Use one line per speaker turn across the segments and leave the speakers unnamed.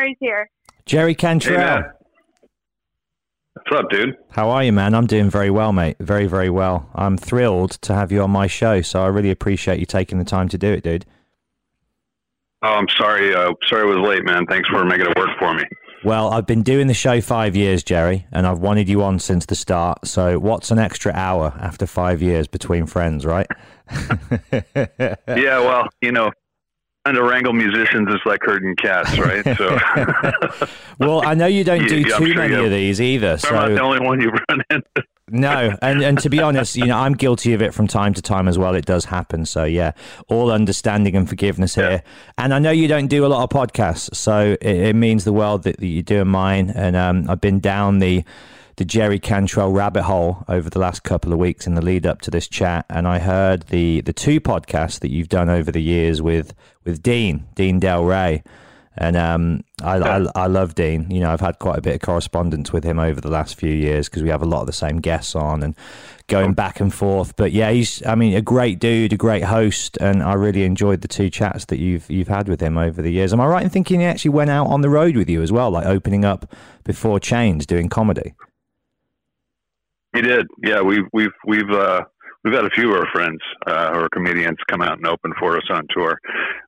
Jerry's here.
Jerry
Hey,
Cantrell.
man. What's up, dude?
How are you, man? I'm doing very well, mate. Very, very well. I'm thrilled to have you on my show, so I really appreciate you taking the time to do it, dude.
Oh, I'm sorry. Uh, sorry I was late, man. Thanks for making it work for me.
Well, I've been doing the show five years, Jerry, and I've wanted you on since the start. So, what's an extra hour after five years between friends, right?
yeah, well, you know, trying to wrangle musicians is like herding cats, right? So
well, I know you don't do
Yeah,
too
sure
many of these either.
I'm not the only one you run into.
no, and and to be honest, you know, I'm guilty of it from time to time as well. It does happen. So, yeah, all understanding and forgiveness here. And I know you don't do a lot of podcasts, so it, it means the world that, that you're doing mine. And um, I've been down the the Jerry Cantrell rabbit hole over the last couple of weeks in the lead up to this chat, and I heard the the two podcasts that you've done over the years with with Dean Dean Delray, and um, I, I I love Dean. You know, I've had quite a bit of correspondence with him over the last few years because we have a lot of the same guests on and going back and forth. But yeah, he's I mean a great dude, a great host, and I really enjoyed the two chats that you've you've had with him over the years. Am I right in thinking he actually went out on the road with you as well, like opening up before Chains, doing comedy?
He did. Yeah, we've we've we've uh, we've had a few of our friends uh, who are comedians come out and open for us on tour.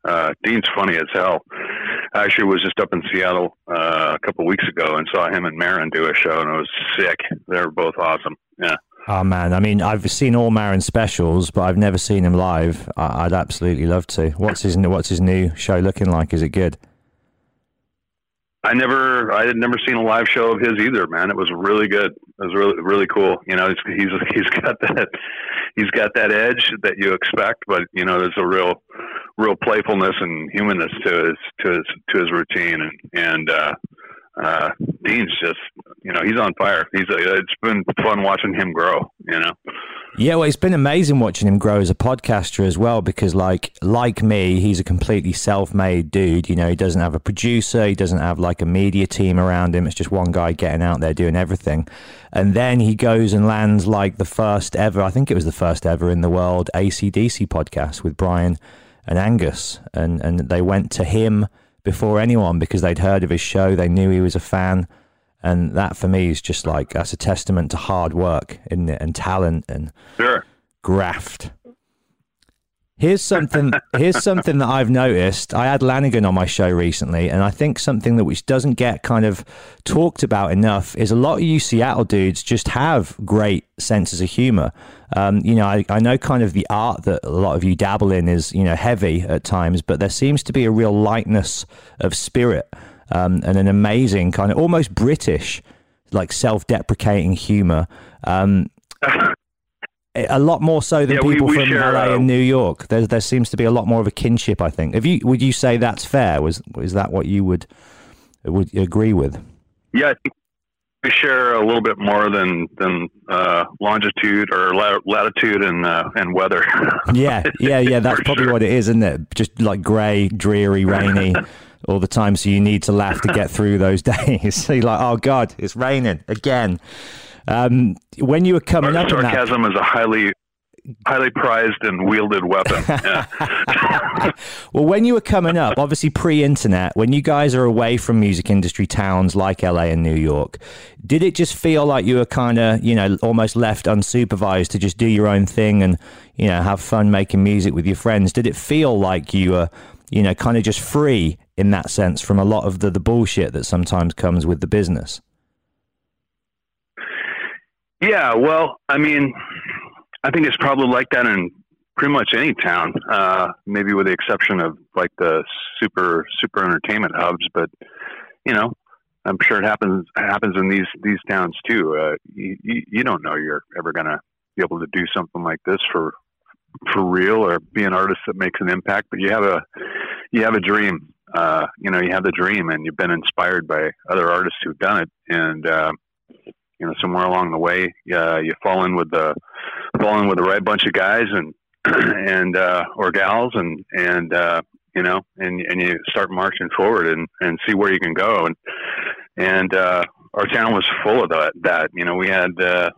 Uh, Dean's funny as hell. I actually was just up in Seattle uh, a couple weeks ago and saw him and Marin do a show, and it was sick. They were both awesome. Yeah.
Oh man, I mean, I've seen all Marin specials, but I've never seen him live. I- I'd absolutely love to. What's his What's his new show looking like? Is it good?
I never, I had never seen a live show of his either, man. It was really good. It was really, really cool. You know, he's he's he's got that, he's got that edge that you expect, but you know, there's a real, real playfulness and humanness to his to his to his routine, and and uh, uh, Dean's just, you know, he's on fire. He's, uh, it's been fun watching him grow. You know.
Yeah, well, it's been amazing watching him grow as a podcaster as well because, like, like me, he's a completely self-made dude. You know, he doesn't have a producer, he doesn't have like a media team around him. It's just one guy getting out there doing everything, and then he goes and lands like the first ever. I think it was the first ever in the world ACDC podcast with Brian and Angus, and and they went to him before anyone because they'd heard of his show, they knew he was a fan, and that for me is just like that's a testament to hard work, isn't it, and talent and
Sure.
graft. Here's something. here's something that I've noticed. I had Lanegan on my show recently, and I think something that which doesn't get kind of talked about enough is a lot of you Seattle dudes just have great senses of humor. Um, you know, I, I know kind of the art that a lot of you dabble in is you know heavy at times, but there seems to be a real lightness of spirit um, and an amazing kind of almost British, like self-deprecating humor. Um, a lot more so than
Yeah,
people
we
from
share,
LA and New York. There, there seems to be a lot more of a kinship. I think. Have you? Would you say that's fair? Was is that what you would would agree with?
Yeah, I think we share a little bit more than than uh, longitude or la- latitude and uh, and weather.
Yeah, yeah, yeah. That's
For
probably
sure.
what it is, isn't it? Just like grey, dreary, rainy all the time. So you need to laugh to get through those days. so you're like, oh god, it's raining again. Um, when you were coming up in
Sarcasm is a highly highly prized and wielded weapon. Yeah.
well, when you were coming up, obviously pre-internet, when you guys are away from music industry towns like LA and New York, did it just feel like you were kind of, you know, almost left unsupervised to just do your own thing and, you know, have fun making music with your friends? Did it feel like you were, you know, kind of just free in that sense from a lot of the the bullshit that sometimes comes with the business?
Yeah, well, I mean, I think it's probably like that in pretty much any town, uh, maybe with the exception of like the super super entertainment hubs. But you know, I'm sure it happens happens in these these towns too. Uh, you, you don't know you're ever gonna be able to do something like this for for real or be an artist that makes an impact. But you have a you have a dream. Uh, you know, you have the dream, and you've been inspired by other artists who've done it, and uh, you know somewhere along the way uh, you fall in with the fall in with the right bunch of guys and and uh, or gals and and uh, you know and and you start marching forward and and see where you can go and and uh, our town was full of that that you know we had uh,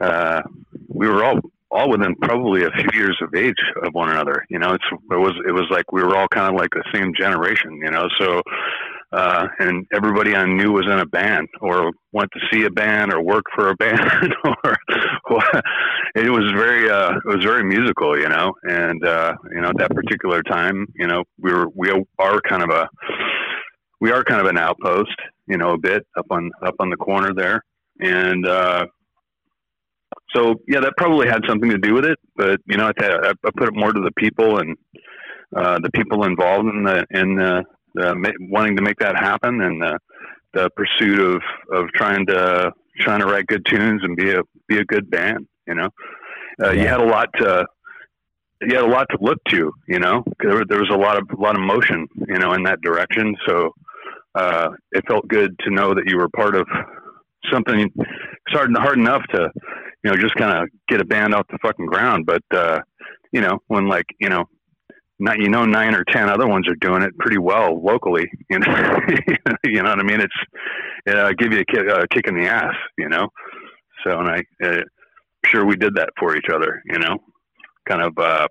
uh, we were all all within probably a few years of age of one another you know? It's it was it was like we were all kind of like the same generation you know? So uh, and everybody I knew was in a band or went to see a band or worked for a band or, or it was very uh, it was very musical, you know. And uh, you know, at that particular time, you know, we were we are kind of a we are kind of an outpost, you know, a bit up on up on the corner there, and uh, so yeah, that probably had something to do with it. But you know, I, I I put it more to the people and uh, the people involved in the in the uh, ma- wanting to make that happen and uh, the pursuit of, of trying to trying to write good tunes and be a be a good band. You know, uh, you had a lot to you had a lot to look to. You know, there, there was a lot of a lot of motion. You know, in that direction. So uh, it felt good to know that you were part of something. It's hard hard enough to you know just kind of get a band off the fucking ground, but uh, you know when like you know not you know nine or ten other ones are doing it pretty well locally. You know, you know what I mean? It's it, uh, give you a kick, uh, kick in the ass. You know, so and I uh, sure we did that for each other. You know, kind of uh,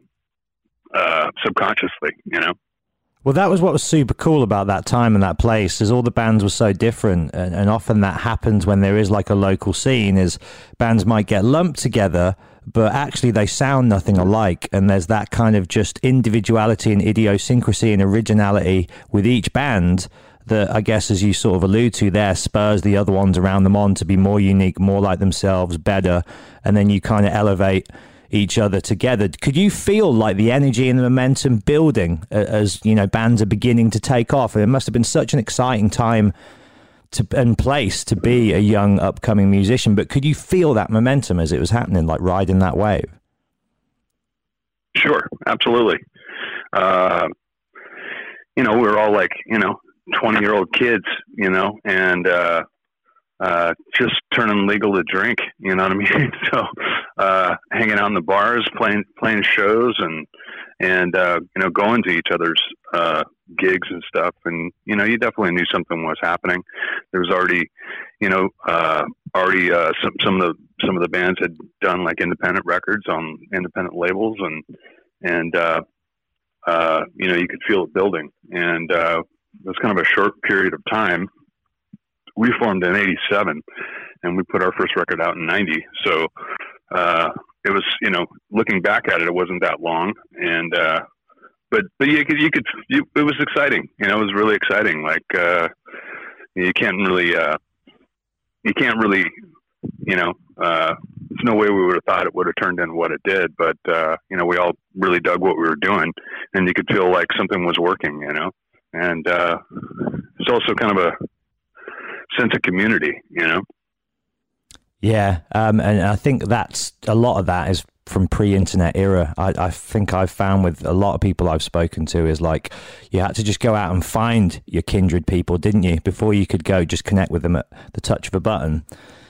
uh, subconsciously. You know.
Well, that was what was super cool about that time and that place, is all the bands were so different, and, and often that happens when there is like a local scene. Is bands might get lumped together, but actually they sound nothing alike, and there's that kind of just individuality and idiosyncrasy and originality with each band that I guess, as you sort of allude to, there spurs the other ones around them on to be more unique, more like themselves, better, and then you kind of elevate each other together. Could you feel like the energy and the momentum building as you know bands are beginning to take off? It must have been such an exciting time to and place to be a young upcoming musician. But could you feel that momentum as it was happening, like riding that wave?
Sure, absolutely. Uh, you know, we were all like, you know, 20 year old kids, you know, and, uh, uh, just turning legal to drink, you know what I mean? so, uh, hanging out in the bars, playing, playing shows and, and, uh, you know, going to each other's, uh, gigs and stuff. And, you know, you definitely knew something was happening. There was already, you know, uh, already, uh, some, some of the, some of the bands had done like independent records on independent labels and, and uh, uh, you know, you could feel it building. And uh, it was kind of a short period of time. We formed in '87, and we put our first record out in '90. So uh, it was, you know, looking back at it, it wasn't that long. And uh, but but you could you could you, it was exciting. You know, it was really exciting. Like uh, you can't really uh, you can't really you know uh, there's no way we would have thought it would have turned into what it did. But uh, you know, we all really dug what we were doing, and you could feel like something was working. You know, and uh, it's also kind of a sense of community. You know.
Yeah, um, and I think that's a lot of that is from pre-internet era. I, I think I've found with a lot of people I've spoken to is like you had to just go out and find your kindred people, didn't you? Before you could go just connect with them at the touch of a button.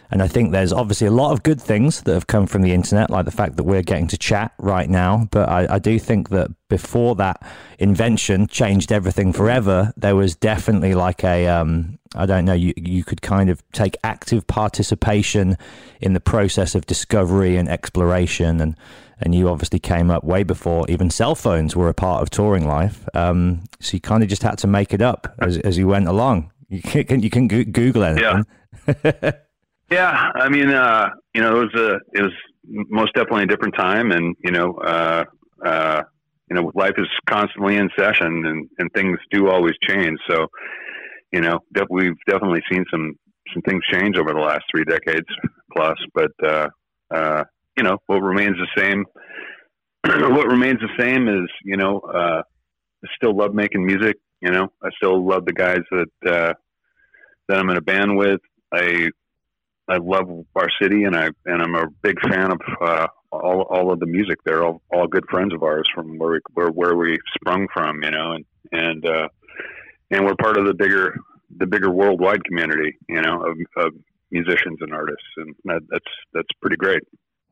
And I think there's obviously a lot of good things that have come from the internet, like the fact that we're getting to chat right now. But I, I do think that before that invention changed everything forever, there was definitely like a, um, I don't know, you, you could kind of take active participation in the process of discovery and exploration. And, and you obviously came up way before even cell phones were a part of touring life. Um, so you kind of just had to make it up as, as you went along. You can, you can Google anything.
Yeah. Yeah, I mean, uh, you know, it was a, it was most definitely a different time, and you know, uh, uh, you know, life is constantly in session, and and things do always change. So, you know, we've definitely seen some some things change over the last three decades plus, but uh, uh, you know, what remains the same. what remains the same is, you know, uh, I still love making music. You know, I still love the guys that uh, that I'm in a band with. I I love our city, and I and I'm a big fan of uh, all all of the music. They're all, all good friends of ours from where we where, where we sprung from, you know, and and uh, and we're part of the bigger the bigger worldwide community, you know, of, of musicians and artists, and that, that's that's pretty great.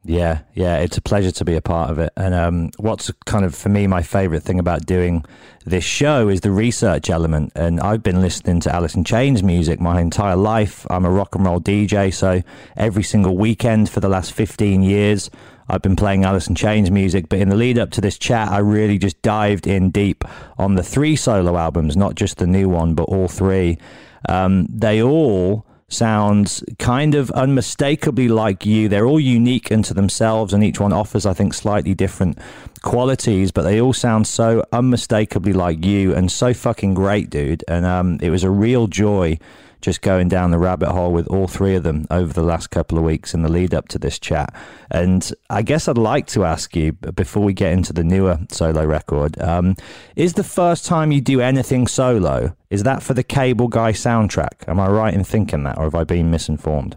Yeah, yeah, it's a pleasure to be a part of it. And um, what's kind of for me my favorite thing about doing this show is the research element. And I've been listening to Alice in Chains music my entire life. I'm a rock and roll DJ, so every single weekend for the last 15 years, I've been playing Alice in Chains music. But in the lead up to this chat, I really just dived in deep on the three solo albums, not just the new one, but all three. Um, they all sounds kind of unmistakably like you. They're all unique unto themselves, and each one offers, I think, slightly different qualities, but they all sound so unmistakably like you and so fucking great, dude. And um, it was a real joy just going down the rabbit hole with all three of them over the last couple of weeks in the lead up to this chat. And I guess I'd like to ask you before we get into the newer solo record um, is the first time you do anything solo, is that for the Cable Guy soundtrack? Am I right in thinking that, or have I been misinformed?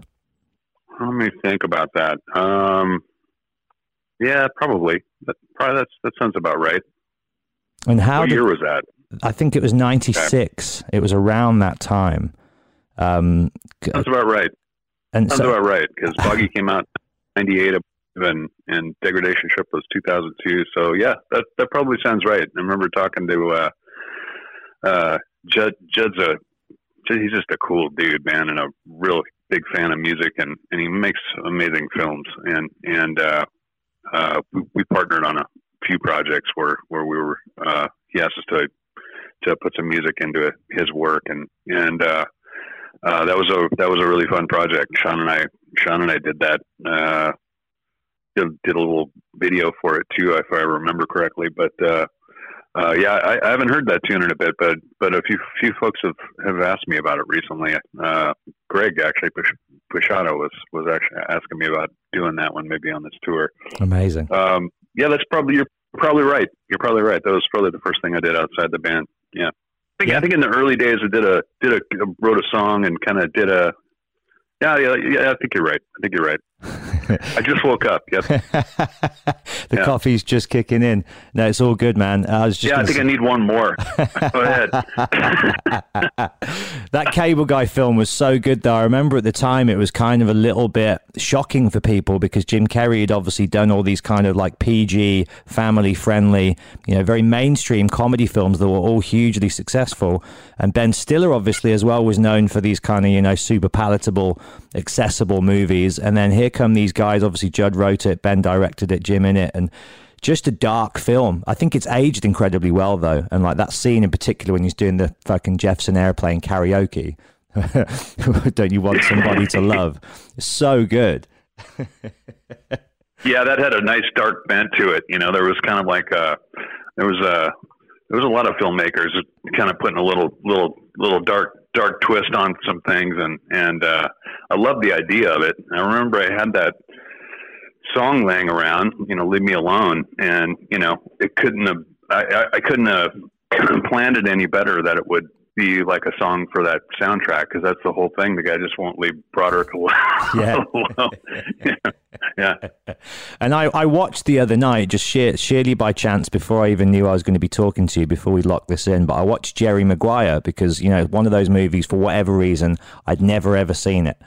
Let me think about that. Um, yeah, probably. That, probably that's, that sounds about right.
And how
what
did,
year was that?
I think it was 96. It was around that time. Um,
Sounds about right.
and
Sounds
so,
about right because Boggy came out '98 and and Degradation Trip was 2002. So yeah, that that probably sounds right. I remember talking to uh, uh, Judd. Judd's a he's just a cool dude, man, and a real big fan of music, and and he makes amazing films. And and uh, uh, we, we partnered on a few projects where where we were. Uh, he asked us to to put some music into his work, and and uh, uh, that was a that was a really fun project. Sean and I Sean and I did that. Uh, did, did a little video for it too, if I remember correctly. But uh, uh, yeah, I, I haven't heard that tune in a bit, but but a few few folks have, have asked me about it recently. Uh, Greg actually Push, Puciato was was actually asking me about doing that one maybe on this tour.
amazing.
Um, yeah, that's probably you're probably right. You're probably right. That was probably the first thing I did outside the band. Yeah. I think,
Yeah.
I think in the early days I did a did a wrote a song and kind of did a yeah yeah yeah I think you're right I think you're right I just woke up yep
the
Yeah.
coffee's just kicking in. No, it's all good, man. I was just
yeah I think
say-
I need one more go ahead
that cable guy film was so good though. I remember at the time it was kind of a little bit shocking for people because Jim Carrey had obviously done all these kind of like PG, family friendly, you know, very mainstream comedy films that were all hugely successful. And Ben Stiller obviously as well was known for these kind of, you know, super palatable, accessible movies. And then here come these guys, obviously Judd wrote it, Ben directed it, Jim in it, and just a dark film. I think it's aged incredibly well though, and like that scene in particular when he's doing the fucking Jefferson Airplane karaoke. Don't you want somebody to love? So good.
Yeah, that had a nice dark bent to it. You know, there was kind of like a there was a there was a lot of filmmakers kind of putting a little little little dark dark twist on some things, and and uh, I loved the idea of it. I remember I had that song laying around, you know, "Leave Me Alone," and you know, it couldn't have I, I, couldn't have planned it any better that it would be like a song for that soundtrack because that's the whole thing. The guy just won't leave Broderick alone.
Yeah.
alone. yeah. yeah.
And I, I watched the other night, just sheer, sheerly by chance, before I even knew I was going to be talking to you, before we locked this in. But I watched Jerry Maguire because, you know, one of those movies, for whatever reason, I'd never ever seen it.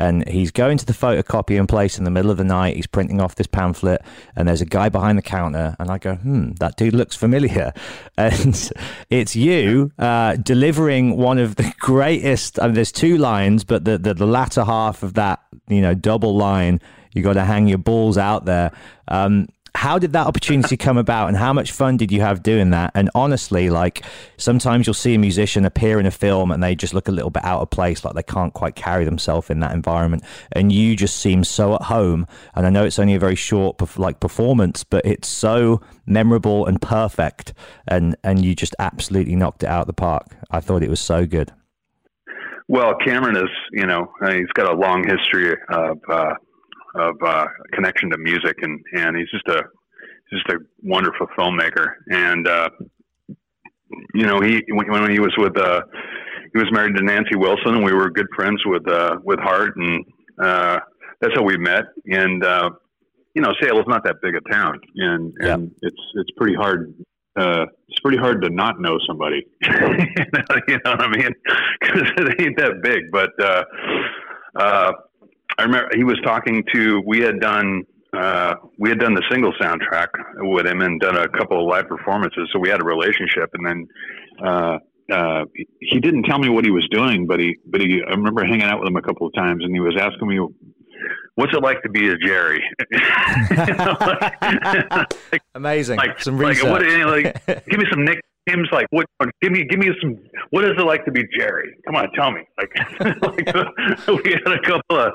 And he's going to the photocopying place in the middle of the night. He's printing off this pamphlet, and there's a guy behind the counter. And I go, hmm, that dude looks familiar. And it's you uh, delivering one of the greatest. I mean, there's two lines, but the, the, the latter half of that, you know, double line you got to hang your balls out there. Um, how did that opportunity come about and how much fun did you have doing that? And honestly, like sometimes you'll see a musician appear in a film and they just look a little bit out of place, like they can't quite carry themselves in that environment. And you just seem so at home. And I know it's only a very short like performance, but it's so memorable and perfect. And, and you just absolutely knocked it out of the park. I thought it was so good.
Well, Cameron is, you know, he's got a long history of uh, of uh, connection to music, and and he's just a just a wonderful filmmaker. And uh, you know, he when, when he was with uh, he was married to Nancy Wilson, and we were good friends with uh, with Heart, and uh, that's how we met. And uh, you know, Seattle's not that big a town, and and it's it's pretty hard. Uh, it's pretty hard to not know somebody. you, know, you know what I mean? Because it ain't that big. But uh, uh, I remember he was talking to. We had done. Uh, we had done the Singles soundtrack with him and done a couple of live performances, so we had a relationship. And then uh, uh, he- didn't tell me what he was doing, but he, but he. I remember hanging out with him a couple of times, and he was asking me, "What's it like to be a Jerry?" Like,
Amazing.
like,
Some
like,
research.
what, you know, like, give me some nicknames. Like, what? Give me, give me some. What is it like to be Jerry? Come on, tell me. Like, like we had a couple of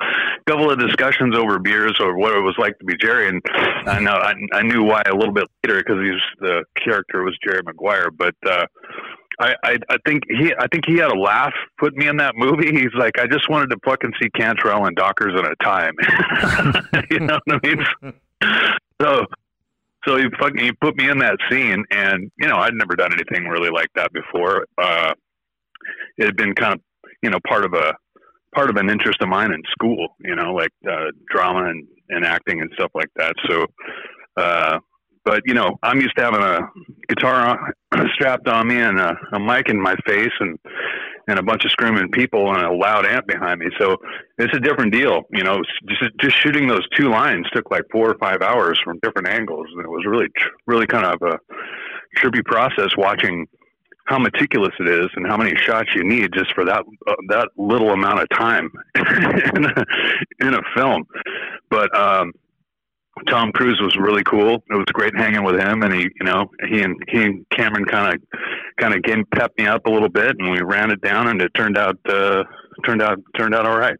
couple of discussions over beers or what it was like to be Jerry, and I know I, I knew why a little bit later because he's the character was Jerry Maguire, but. uh I, I I think he I think he had a laugh put me in that movie. He's like, I just wanted to fucking see Cantrell and Dockers at a time. you know what I mean? So so he fucking he put me in that scene, and you know I'd never done anything really like that before. Uh, it had been kind of you know part of a part of an interest of mine in school, you know, like uh, drama and, and acting and stuff like that. So, uh, but you know, I'm used to having a guitar on, strapped on me and a, a mic in my face and and a bunch of screaming people and a loud amp behind me. So it's a different deal. You know, just just shooting those two lines took like four or five hours from different angles, and it was really really kind of a trippy process watching how meticulous it is and how many shots you need just for that uh, that little amount of time in, a, in a film. But um, Tom Cruise was really cool. It was great hanging with him, and he, you know, he and he and Cameron kind of kind of gave pepped me up a little bit, and we ran it down, and it turned out uh, turned out turned out all right.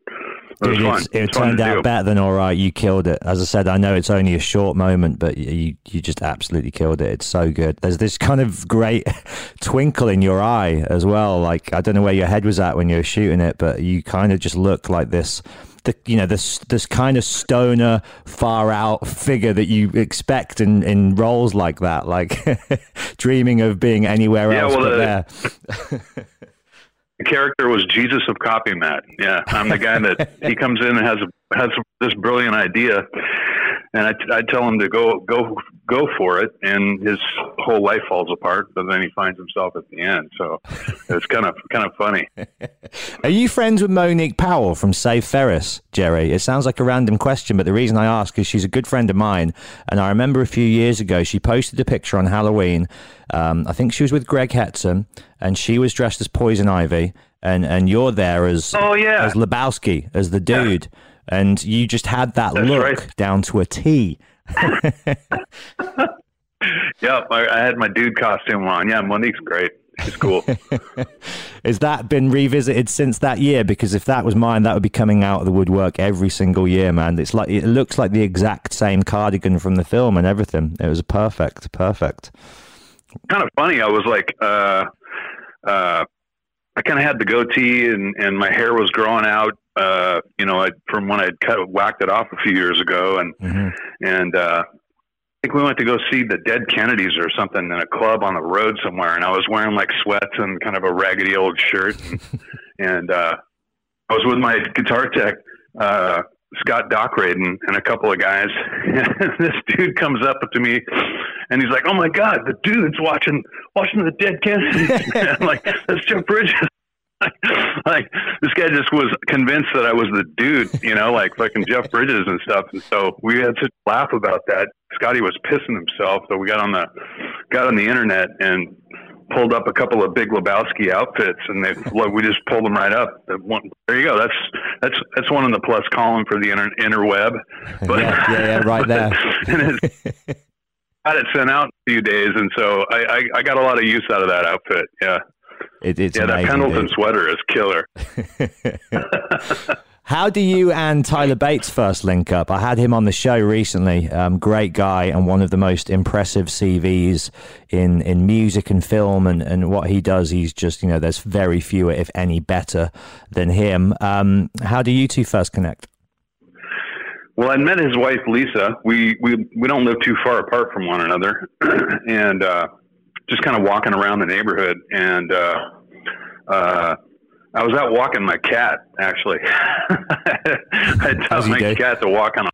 It was
Dude,
fun.
it
It
turned out
do.
better than all right. You killed it. As I said, I know it's only a short moment, but you you just absolutely killed it. It's so good. There's this kind of great twinkle in your eye as well. Like I don't know where your head was at when you were shooting it, but you kind of just look like this. The, you know this this kind of stoner far out figure that you expect in, in roles like that like dreaming of being anywhere
Yeah,
else
well,
but
uh,
there
The character was Jesus of Copy Mat. Yeah, I'm the guy that he comes in and has a, has this brilliant idea, and I, I tell him to go go go for it, and his whole life falls apart. But then he finds himself at the end. So it's kind of kind of funny.
Are you friends with Monique Powell from Save Ferris, Jerry? It sounds like a random question, but the reason I ask is she's a good friend of mine. And I remember a few years ago, she posted a picture on Halloween. Um, I think she was with Greg Hetson, and she was dressed as Poison Ivy. And, and you're there as,
Oh, yeah.
as Lebowski, as the dude. And you just had that
That's
look
right.
down to a T.
yeah, I, I had my dude costume on. Yeah, Monique's great. She's cool.
Has that been revisited since that year? Because if that was mine, that would be coming out of the woodwork every single year, man. It's like it looks like the exact same cardigan from the film and everything. It was perfect, perfect.
kind of funny. I was like, uh, uh, I kind of had the goatee and, and my hair was growing out, uh, you know, I, from when I'd cut, whacked it off a few years ago. And,
Mhm.
and, uh, I think we went to go see the Dead Kennedys or something in a club on the road somewhere. And I was wearing like sweats and kind of a raggedy old shirt. And, and, uh, I was with my guitar tech, uh, Scott Dockraden and a couple of guys. And this dude comes up to me and he's like, "Oh my god, the dude's watching watching the Dead Kennedys." I'm like, "That's Jeff Bridges." like this guy just was convinced that I was the dude, you know, like fucking Jeff Bridges and stuff. And so we had such a laugh about that. Scotty was pissing himself, so we got on the got on the internet and pulled up a couple of Big Lebowski outfits, and they we just pulled them right up. One- There you go. That's that's that's one in the plus column for the inter, interweb. But,
Yeah, yeah, yeah, right there.
and it's, got it sent out in a few days, and so I, I, I got a lot of use out of that outfit. Yeah,
It, it's
yeah. That Pendleton
dude.
sweater is killer.
How do you and Tyler Bates first link up? I had him on the show recently. Um, great guy and one of the most impressive CVs in, in music and film and, and what he does. He's just, you know, there's very few, if any, better than him. Um, how do you two first connect?
Well, I met his wife Lisa. We we we don't live too far apart from one another, and uh, just kind of walking around the neighborhood. And uh, uh, I was out walking my cat actually. I taught my cat to walk on a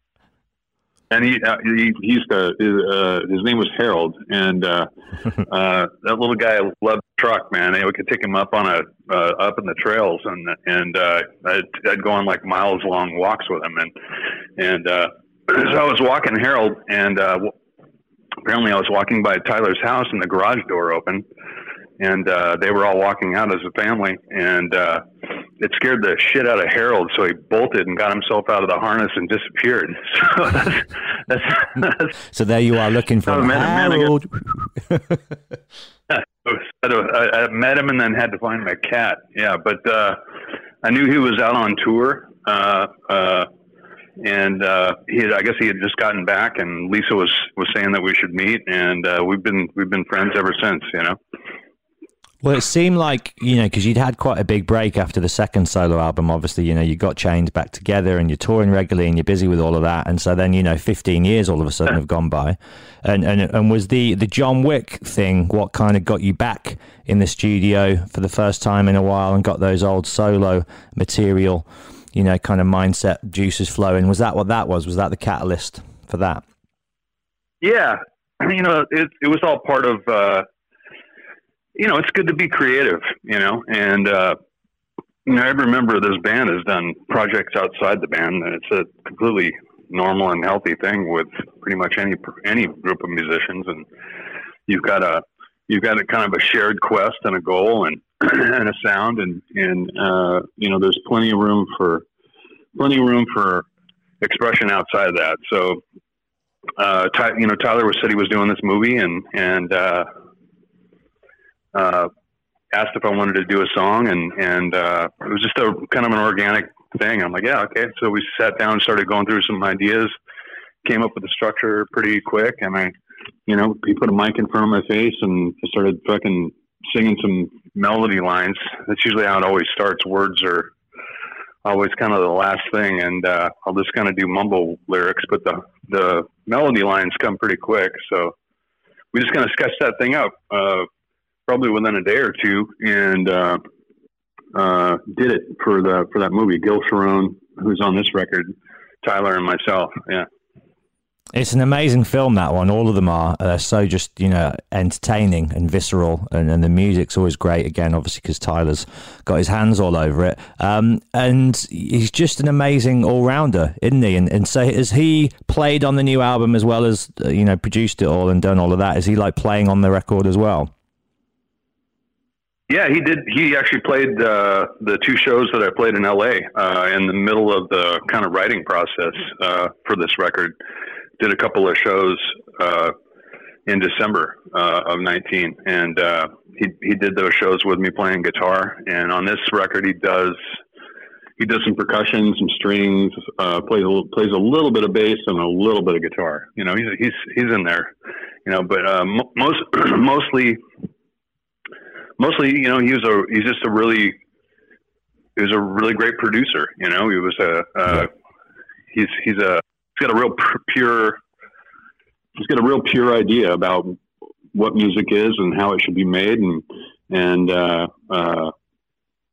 and he, uh, he he used to uh, his name was Harold, and uh, uh, that little guy loved the truck, man. We could take him up on a uh, up in the trails, and and uh, I'd, I'd go on like miles long walks with him, and and uh, so I was walking Harold, and uh, apparently I was walking by Tyler's house, and the garage door opened, and uh, they were all walking out as a family, and uh, it scared the shit out of Harold, so he bolted and got himself out of the harness and disappeared. So that's that's, that's
So there you are looking for
Oh, man, man, I
Harold.
I, I met him and then had to find my cat. Yeah, but uh, I knew he was out on tour, uh, uh, and uh, he had, I guess he had just gotten back, and Lisa was was saying that we should meet, and uh, we've been we've been friends ever since. You know.
Well, it seemed like, you know, because you'd had quite a big break after the second solo album. Obviously, you know, you got Chains back together and you're touring regularly and you're busy with all of that. And so then, you know, 15 years all of a sudden have gone by. And, and, and was the, the John Wick thing what kind of got you back in the studio for the first time in a while and got those old solo material, you know, kind of mindset juices flowing? Was that what that was? Was that the catalyst for that?
Yeah, you know, it it was all part of. Uh, you know, it's good to be creative. You know, and uh, you know, every member of this band has done projects outside the band, and it's a completely normal and healthy thing with pretty much any any group of musicians. And you've got a you've got a kind of a shared quest and a goal and and a sound, and and uh, you know, there's plenty of room for plenty of room for expression outside of that. So uh, Ty, you know, Tyler was said he was doing this movie and and uh, uh, asked if I wanted to do a song, and and uh, it was just a kind of an organic thing. I'm like, yeah, okay. So we sat down, started going through some ideas, came up with the structure pretty quick, and I, you know, he put a mic in front of my face and I started fucking singing some melody lines. That's usually how it always starts. Words are always kind of the last thing, and uh, I'll just kind of do mumble lyrics, but the the melody lines come pretty quick. So we just kind of sketched that thing out, uh, probably within a day or two, and uh, uh, did it for the for that movie. Gil Sharone, who's on this record, Tyler, and myself. Yeah.
It's an amazing film, that one. All of them are. They're so just, you know, entertaining and visceral. And, and the music's always great, again, obviously, because Tyler's got his hands all over it. Um, and he's just an amazing all rounder, isn't he? And, and so has he played on the new album as well as, uh, you know, produced it all and done all of that? Is he like playing on the record as well?
Yeah, he did. He actually played uh, the two shows that I played in LA uh, in the middle of the kind of writing process uh, for this record. Did a couple of shows uh, in December uh, of 19, and uh, he he did those shows with me playing guitar. And on this record, he does he does some percussion, some strings, uh, plays a little, plays a little bit of bass and a little bit of guitar. You know, he's he's he's in there. You know, but uh, mo- most mostly mostly you know he was a he's just a really he was a really great producer. You know, he was a uh, he's he's a he's got a real pure he's got a real pure idea about what music is and how it should be made and and uh, uh,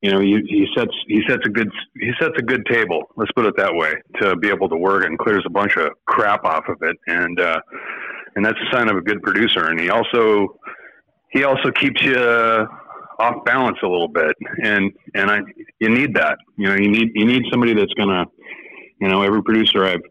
you know he, he sets he sets a good he sets a good table let's put it that way to be able to work and clears a bunch of crap off of it. And uh, and that's a sign of a good producer. And he also he also keeps you off balance a little bit. And and I you need that. You know you need you need somebody that's gonna you know every producer I've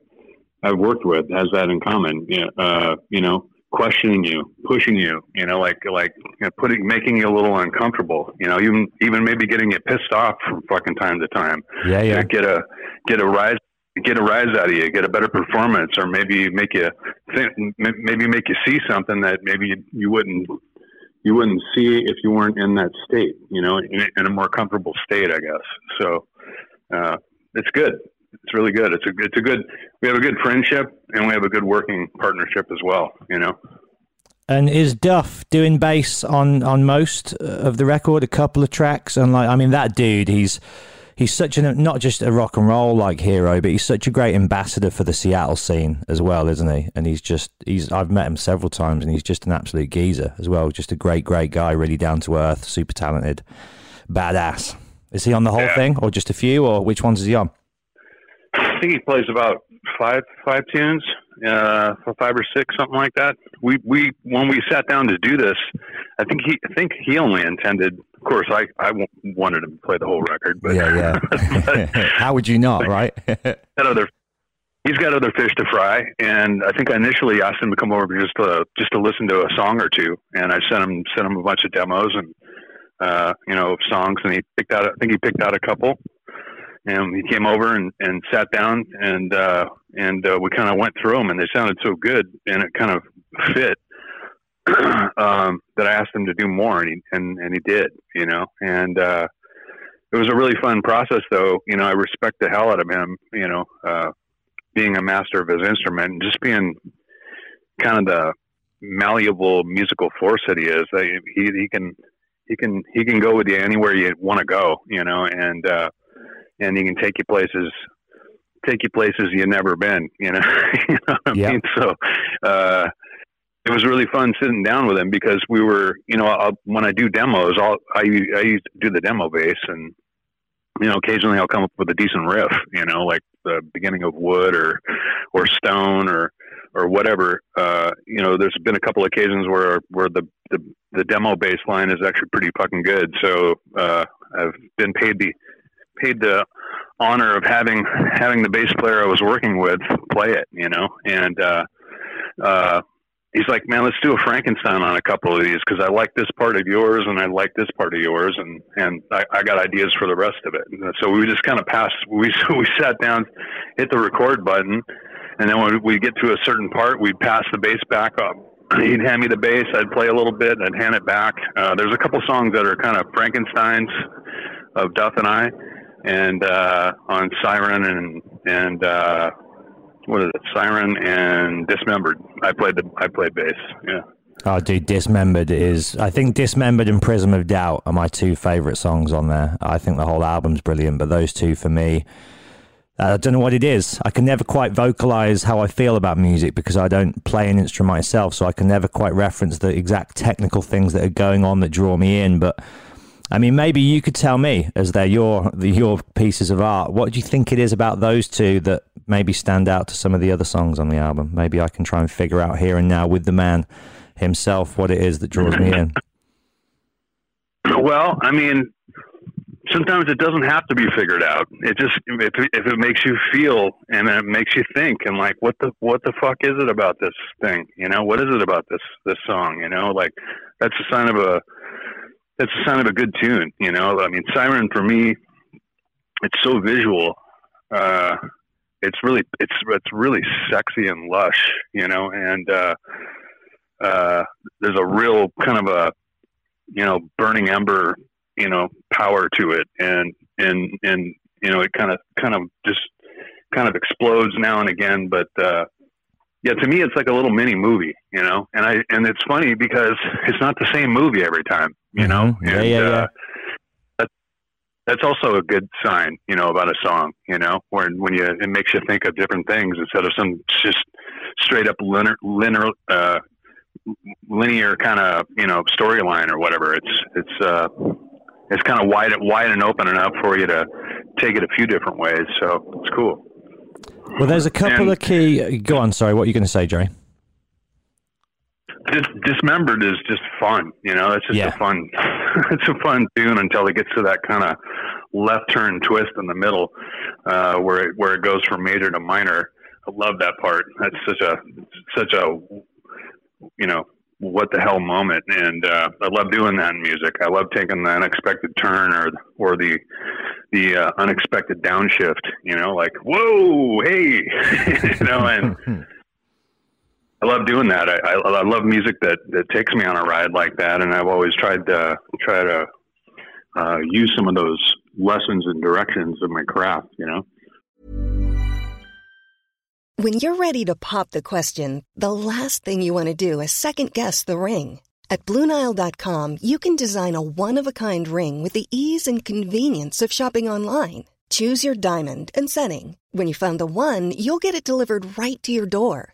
I've worked with has that in common. You know, uh, you know questioning you pushing you you know like like you know, putting making you a little uncomfortable. You know even even maybe getting you pissed off from fucking time to time.
Yeah, yeah.
get a get a rise get a rise out of you get a better performance or maybe make you think maybe make you see something that maybe you, you wouldn't you wouldn't see if you weren't in that state you know in, a- in a more comfortable state i guess. So uh, it's good. It's really good. It's a it's a good we have a good friendship and we have a good working partnership as well you know.
And is Duff doing bass on on most of the record? A couple of tracks, and like I mean, that dude, he's he's such an not just a rock and roll like hero, but he's such a great ambassador for the Seattle scene as well, isn't he? And he's just he's I've met him several times, and he's just an absolute geezer as well. Just a great, great guy, really down to earth, super talented, badass. Is he on the whole
Yeah.
thing, or just a few, or which ones is he on?
I think he plays about five five tunes, uh, for five or six, something like that. We we when we sat down to do this, I think he I think he only intended. Of course, I I wanted him to play the whole record, but
yeah, yeah. How would you not, right?
got other he's got other fish to fry and i think i initially asked him to come over just to just to listen to a song or two and i sent him sent him a bunch of demos and uh you know songs and he picked out i think he picked out a couple and he came over and and sat down and uh and uh, we kind of went through them and they sounded so good and it kind of fit um that i asked him to do more and he and and he did you know and uh it was a really fun process though you know i respect the hell out of him you know uh being a master of his instrument and just being kind of the malleable musical force that he is. That he he can he can he can go with you anywhere you want to go, you know, and uh, and he can take you places take you places you've never been, you know. you know what I mean? So uh, it was really fun sitting down with him because we were, you know, I'll, when I do demos, I'll, I I used to do the demo bass and you know, occasionally I'll come up with a decent riff, you know, like the beginning of Would or or Stone or or whatever. Uh, you know, there's been a couple occasions where where the the, the demo bass line is actually pretty fucking good. So uh, I've been paid the paid the honor of having having the bass player I was working with play it, you know, and uh, uh, he's like, man, let's do a Frankenstein on a couple of these because I like this part of yours and I like this part of yours, and and I, I got ideas for the rest of it. And so we just kind of passed. We we sat down, hit the record button, and then when we get to a certain part, we'd pass the bass back up. He'd hand me the bass. I'd play a little bit, and I'd hand it back. Uh, there's a couple songs that are kind of Frankenstein's of Duff and I, and uh, on Siren and and uh, what is it? Siren and Dismembered. I played the I played bass. Yeah.
Oh, dude, Dismembered is. I think Dismembered and Prism of Doubt are my two favorite songs on there. I think the whole album's brilliant, but those two for me, uh, I don't know what it is. I can never quite vocalize how I feel about music because I don't play an instrument myself, so I can never quite reference the exact technical things that are going on that draw me in. But I mean, maybe you could tell me, as they're your your pieces of art, what do you think it is about those two that maybe stand out to some of the other songs on the album? Maybe I can try and figure out here and now with the man himself what it is that draws me in.
Well, I mean, sometimes it doesn't have to be figured out. It just if, if it makes you feel and it makes you think and like what the what the fuck is it about this thing? You know, what is it about this this song? You know, like that's a sign of a that's a sound of a good tune. You know, I mean, Siren for me, it's so visual. Uh, it's really it's it's really sexy and lush. You know, and uh, uh, there's a real kind of a you know burning ember you know power to it and and and you know it kind of kind of just kind of explodes now and again but uh yeah to me it's like a little mini movie you know and i and it's funny because it's not the same movie every time you know
Mhm. Yeah,
and
yeah,
uh
yeah.
that, that's also a good sign you know about a song you know when when you it makes you think of different things instead of some just straight up linear linear uh linear kind of you know storyline or whatever. It's it's uh, it's kind of wide wide and open enough for you to take it a few different ways. So it's cool.
Well, there's a couple
And-
of key. Go on. Sorry, what are you going to say, Jerry?
Dis- Dismembered is just fun, you know. It's just
Yeah.
a fun, it's a fun tune until it gets to that kind of left turn twist in the middle, uh, where it, where it goes from major to minor. I love that part. That's such a such a you know what the hell moment, and uh, I love doing that in music. I love taking the unexpected turn or or the the uh, unexpected downshift. You know, like whoa, hey, you know, and I love doing that. I, I, I love music that, that takes me on a ride like that, and I've always tried to try to uh, use some of those lessons and directions of my craft. You know.
When you're ready to pop the question, the last thing you want to do is second guess the ring. At Bluenile.com, you can design a one of a kind ring with the ease and convenience of shopping online. Choose your diamond and setting. When you find the one, you'll get it delivered right to your door.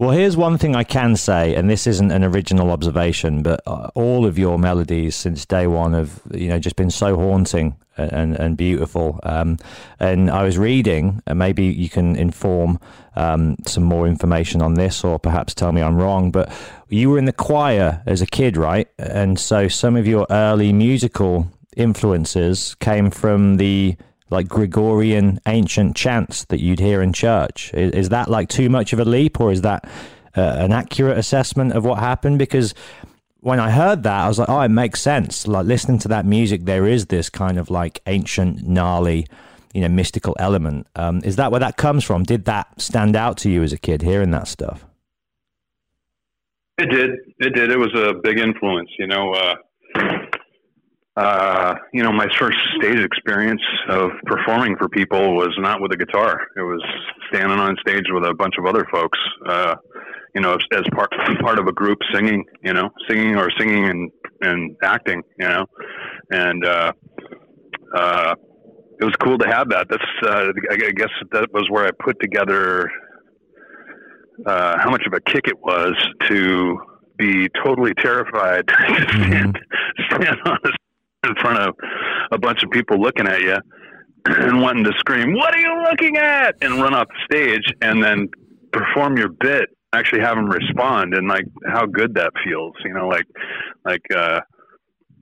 Well, here's one thing I can say, and this isn't an original observation, but uh, all of your melodies since day one have, you know, just been so haunting and and, and beautiful. Um, and I was reading, and maybe you can inform um, some more information on this, or perhaps tell me I'm wrong. But you were in the choir as a kid, right? And so some of your early musical influences came from the like Gregorian ancient chants that you'd hear in church. Is, is that like too much of a leap, or is that uh, an accurate assessment of what happened? Because when I heard that, I was like, oh, it makes sense. Like listening to that music, there is this kind of like ancient, gnarly, you know, mystical element. Um, is that where that comes from? Did that stand out to you as a kid hearing that stuff?
It did. It did. It was a big influence. You know, uh, uh, you know, my first stage experience of performing for people was not with a guitar. It was standing on stage with a bunch of other folks. Uh, you know, as, as part part of a group singing. You know, singing or singing and and acting. You know, and uh, uh, it was cool to have that. That's uh, I guess that was where I put together uh, how much of a kick it was to be totally terrified to stand, stand on a, in front of a bunch of people looking at you and wanting to scream, "What are you looking at?" and run off the stage and then perform your bit. Actually, have them respond and like how good that feels. You know, like like uh,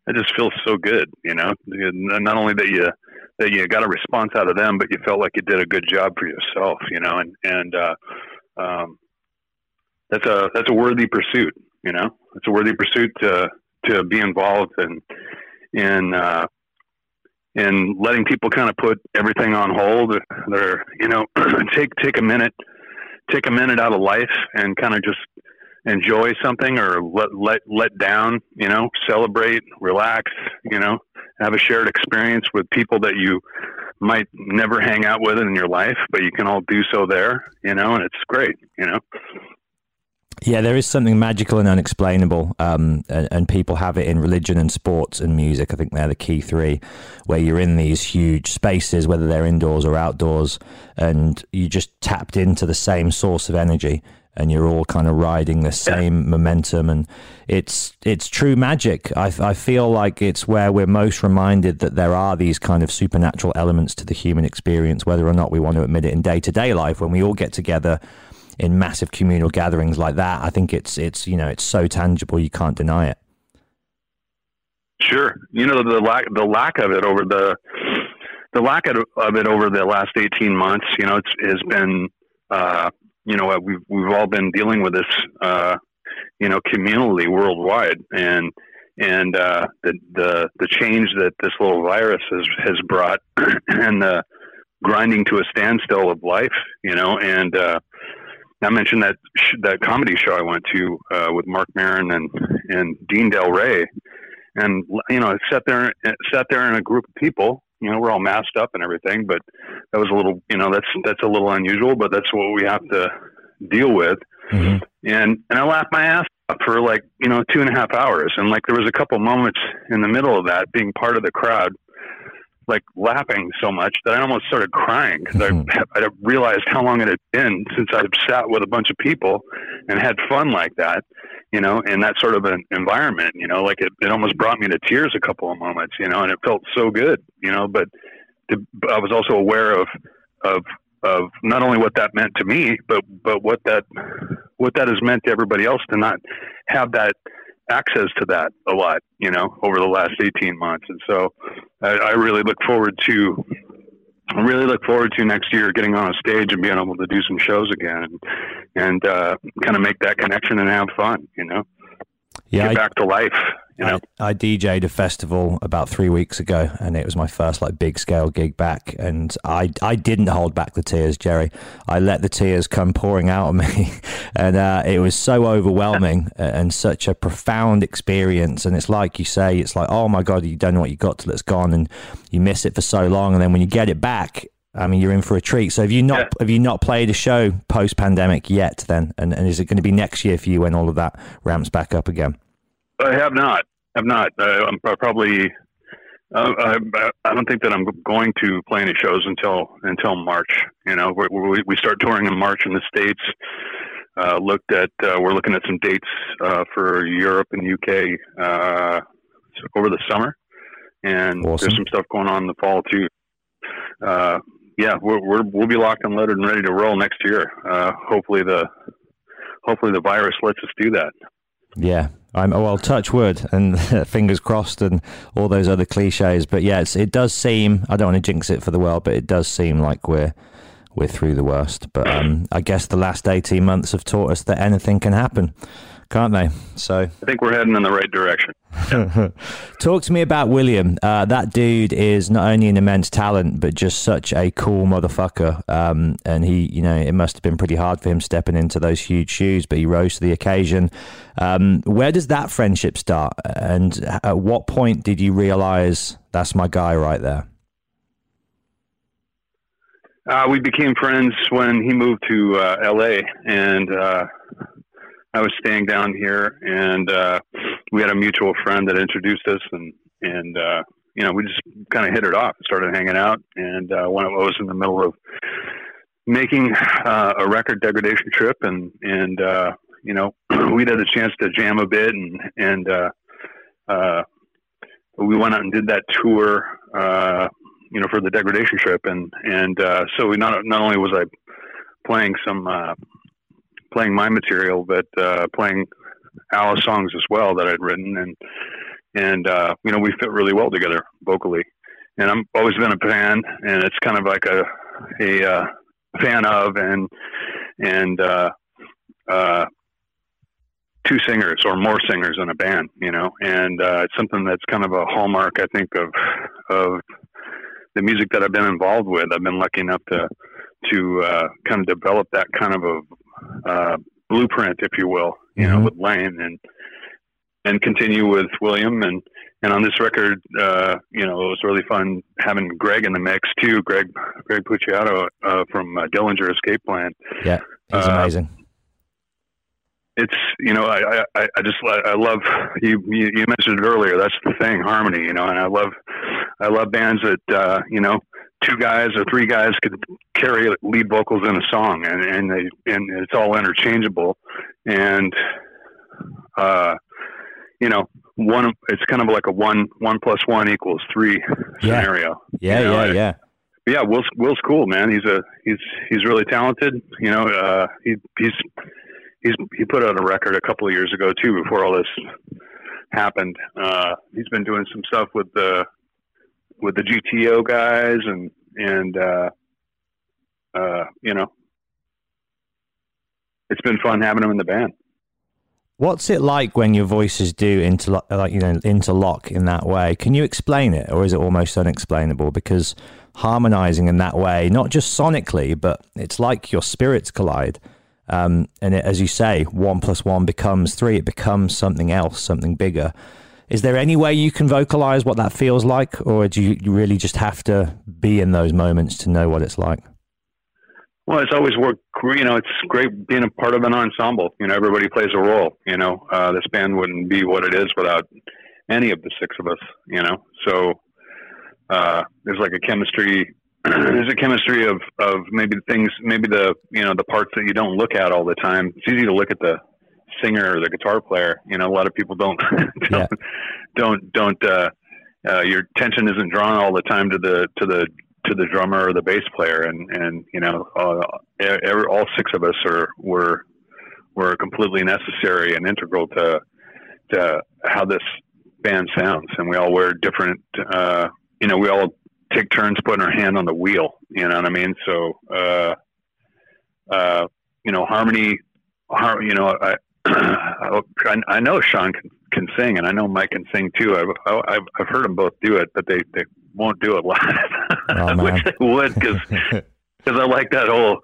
it just feels so good. You know, not only that you that you got a response out of them, but you felt like you did a good job for yourself. You know, and and uh, um, that's a that's a worthy pursuit. You know, it's a worthy pursuit to to be involved in in uh, in letting people kind of put everything on hold. They're you know take take a minute take a minute out of life and kind of just enjoy something or let let let down, you know, celebrate, relax, you know, have a shared experience with people that you might never hang out with in your life, but you can all do so there, you know, and it's great, you know.
Yeah, there is something magical and unexplainable, um, and, and people have it in religion and sports and music. I think they're the key three, where you're in these huge spaces, whether they're indoors or outdoors, and you just tapped into the same source of energy, and you're all kind of riding the same momentum, and it's it's true magic. I, I feel like it's where we're most reminded that there are these kind of supernatural elements to the human experience, whether or not we want to admit it in day to day life. When we all get together in massive communal gatherings like that, I think it's it's you know it's so tangible you can't deny it.
Sure, you know the lack the lack of it over the the lack of it over the last eighteen months. You know, it's has been uh, you know we've we've all been dealing with this uh, you know communally worldwide, and and uh, the the the change that this little virus has has brought, and the grinding to a standstill of life. You know, and uh, I mentioned that sh- that comedy show I went to uh, with Marc Maron and and Dean Delray, and you know, I sat there sat there in a group of people. You know, we're all masked up and everything, but that was a little, you know, that's that's a little unusual, but that's what we have to deal with.
Mhm.
And and I laughed my ass off for like you know two and a half hours, and like there was a couple moments in the middle of that, being part of the crowd, like laughing so much that I almost started crying because
Mhm.
I, I realized how long it had been since I've sat with a bunch of people and had fun like that, you know, in that sort of an environment, you know, like it, it almost brought me to tears a couple of moments, you know, and it felt so good, you know, but to, but I was also aware of, of, of not only what that meant to me, but, but what that, what that has meant to everybody else to not have that access to that a lot, you know, over the last 18 months. And so I, I really look forward to, I really look forward to next year getting on a stage and being able to do some shows again and, and uh, kind of make that connection and have fun, you know,
Yeah,
get
I,
back to life, you know.
I, I DJ'd a festival about three weeks ago, and it was my first like big scale gig back. And I I didn't hold back the tears, Jerry. I let the tears come pouring out of me, and uh, it was so overwhelming and such a profound experience. And it's like you say, it's like oh my god, you don't know what you got till it's gone, and you miss it for so long, and then when you get it back. I mean, you're in for a treat. So, have you not
Yeah.
have you not played a show post pandemic yet? Then, and, and is it going to be next year for you when all of that ramps back up again?
I have not. Have not. Uh, I'm probably. Uh, I, I don't think that I'm going to play any shows until until March. You know, we we, we start touring in March in the states. Uh, looked at. Uh, we're looking at some dates uh, for Europe and UK uh, over the summer, and
Awesome.
there's some stuff going on in the fall too. Uh, yeah, we're, we're we'll be locked and loaded and ready to roll next year. Uh, hopefully the hopefully the virus lets us do that.
Yeah, I'm oh, well. Touch wood and fingers crossed and all those other cliches. But it's, it does seem. I don't want to jinx it for the world, but it does seem like we're we're through the worst. But um, I guess the last eighteen months have taught us that anything can happen, can't they? So
I think we're heading in the right direction.
Talk to me about William. Uh, that dude is not only an immense talent, but just such a cool motherfucker. Um, and he, you know, it must have been pretty hard for him stepping into those huge shoes, but he rose to the occasion. Um, where does that friendship start? And at what point did you realize that's my guy right there?
Uh, we became friends when he moved to uh, L.A. and uh, I was staying down here, and uh, we had a mutual friend that introduced us, and and uh, you know we just kind of hit it off, and started hanging out, and uh, when I was in the middle of making uh, a record degradation trip, and and uh, you know we'd had a chance to jam a bit, and and uh, uh, we went out and did that tour. Uh, you know, for the degradation trip, and and uh, so we not not only was I playing some uh, playing my material, but uh, playing Alice songs as well that I'd written, and and uh, you know we fit really well together vocally. And I'm always been a fan, and it's kind of like a a uh, fan of and and uh, uh, two singers or more singers in a band, you know, and uh, it's something that's kind of a hallmark, I think, of of the music that I've been involved with. I've been lucky enough to to uh, kind of develop that kind of a uh, blueprint, if you will, you know,
Mhm.
with Lane and and continue with William and and on this record, uh, you know, it was really fun having Greg in the mix too. Greg Greg Puciato uh, from uh, Dillinger Escape Plan.
Yeah, he's
Uh,
amazing.
It's you know I I, I just I love you, you you mentioned it earlier. That's the thing, harmony. You know, and I love I love bands that uh, you know two guys or three guys could carry lead vocals in a song, and and they and it's all interchangeable, and uh, you know one it's kind of like a one one plus one equals three
Yeah.
scenario.
Yeah,
you know,
yeah,
I-
yeah.
Yeah, Will's Will's cool, man. He's a he's he's really talented. You know, uh, he he's he's he put out a record a couple of years ago too, before all this happened. Uh, he's been doing some stuff with the with the GTO guys, and and uh, uh, you know, it's been fun having them in the band.
What's it like when your voices do interlock, like you know, interlock in that way? Can you explain it, or is it almost unexplainable? Because harmonizing in that way, not just sonically, but it's like your spirits collide. Um, and it, as you say, one plus one becomes three. It becomes something else, something bigger. Is there any way you can vocalize what that feels like, or do you, really just have to be in those moments to know what it's like?
Well, it's always worked. You know, it's great being a part of an ensemble. You know, everybody plays a role. You know, uh, this band wouldn't be what it is without any of the six of us. You know, so uh, there's like a chemistry. there's a chemistry of of maybe the things, maybe the you know the parts that you don't look at all the time. It's easy to look at the singer or the guitar player. You know, a lot of people don't don't don't, don't uh, uh, your attention isn't drawn all the time to the to the to the drummer or the bass player, and and you know, uh, every, all six of us are were were completely necessary and integral to to how this band sounds, and we all wear different. Uh, you know, we all take turns putting our hand on the wheel. You know what I mean? So, uh, uh, you know, harmony. Har- you know, I, I I know Sean can, can sing, and I know Mike can sing too. I've I've, I've heard them both do it, but they they won't do it live.
Oh,
I wish they would because because I like that whole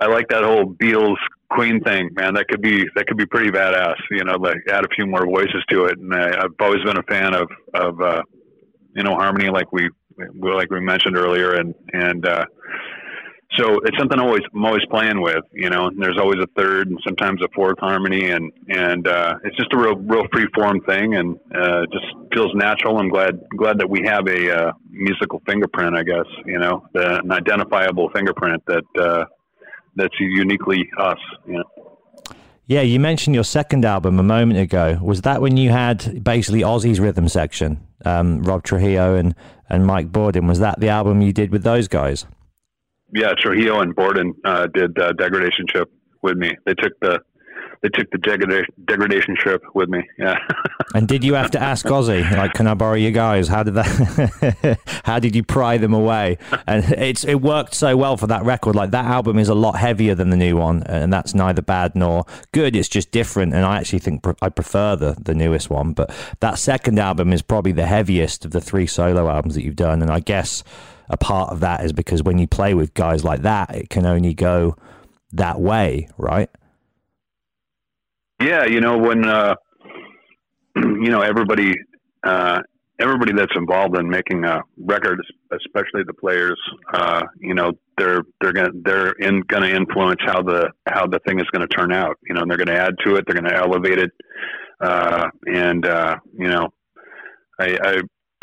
I like that whole Beatles Queen thing, man. That could be that could be pretty badass. You know, like add a few more voices to it. And I, I've always been a fan of of uh, you know harmony, like we we- like we mentioned earlier, and and uh, so it's something always I'm always playing with. You know, and there's always a third and sometimes a fourth harmony, and and uh, it's just a real real free form thing, and uh, just feels natural. I'm glad glad that we have a uh, musical fingerprint, I guess. You know, the, an identifiable fingerprint that uh, that's uniquely us. You know.
Yeah, you mentioned your second album a moment ago. Was that when you had basically Ozzy's rhythm section, um, Rob Trujillo and, and Mike Bordin? Was that the album you did with those guys?
Yeah, Trujillo and Bordin uh, did uh, degradation ship with me. They took the they took the degradation ship with me. Yeah.
And did you have to ask Ozzy, like, can I borrow your guys? How did that? how did you pry them away? And it's it worked so well for that record. Like that album is a lot heavier than the new one, and that's neither bad nor good. It's just different, and I actually think pr- I prefer the the newest one. But that second album is probably the heaviest of the three solo albums that you've done, and I guess a part of that is because when you play with guys like that, it can only go that way, right?
Yeah, you know when uh, you know everybody uh, everybody that's involved in making a record, especially the players, uh, you know they're they're gonna they're in gonna influence how the how the thing is gonna turn out. You know, and they're gonna add to it, they're gonna elevate it, uh, and uh, you know, I I,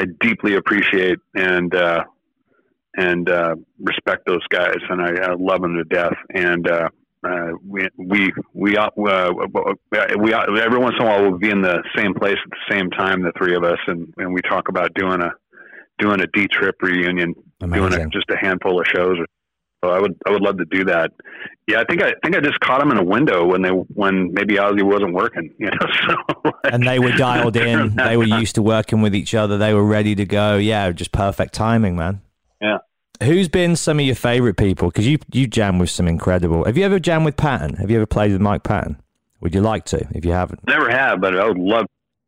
I deeply appreciate and uh, and uh, respect those guys, and I, I love them to death, and. Uh, uh, we we we uh, we uh, every once in a while we'll be in the same place at the same time, the three of us, and, and we talk about doing a doing a D trip reunion, doing a, just a handful of shows. So I would I would love to do that. Yeah, I think I, think I just caught them in a window when they when maybe Ozzy wasn't working. You know, so
and they were dialed in. They were used to working with each other. They were ready to go. Yeah, just perfect timing, man.
Yeah.
Who's been some of your favorite people? Because you you jam with some incredible. Have you ever jammed with Patton? Have you ever played with Mike Patton? Would you like to? If you haven't,
Never have, but I would love.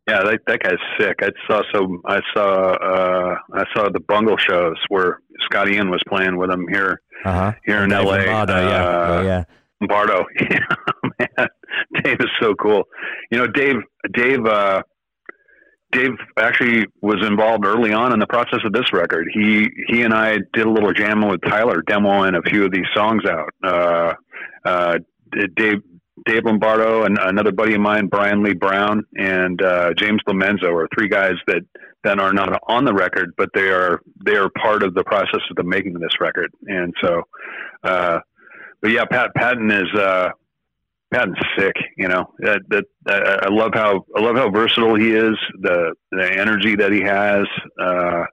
Yeah, that, that guy's sick. I saw some. I saw. uh I saw the Bungle shows where Scott Ian was playing with him here
uh huh.
here in
Dave
L.A.
Lombardo, yeah,
Uh,
yeah, yeah.
Bardo, yeah, man, Dave is so cool. You know, Dave, Dave, uh, Dave actually was involved early on in the process of this record. He he and I did a little jamming with Tyler, demoing a few of these songs out. Uh, uh, Dave Dave Lombardo and another buddy of mine, Brian Lee Brown, and uh, James Lomenzo are three guys that that are not on the record, but they are they are part of the process of the making of this record. And so, uh, but yeah, Pat Patton is. Uh, Patton's sick, you know. That, that uh, I love how I love how versatile he is. The the energy that he has. Uh,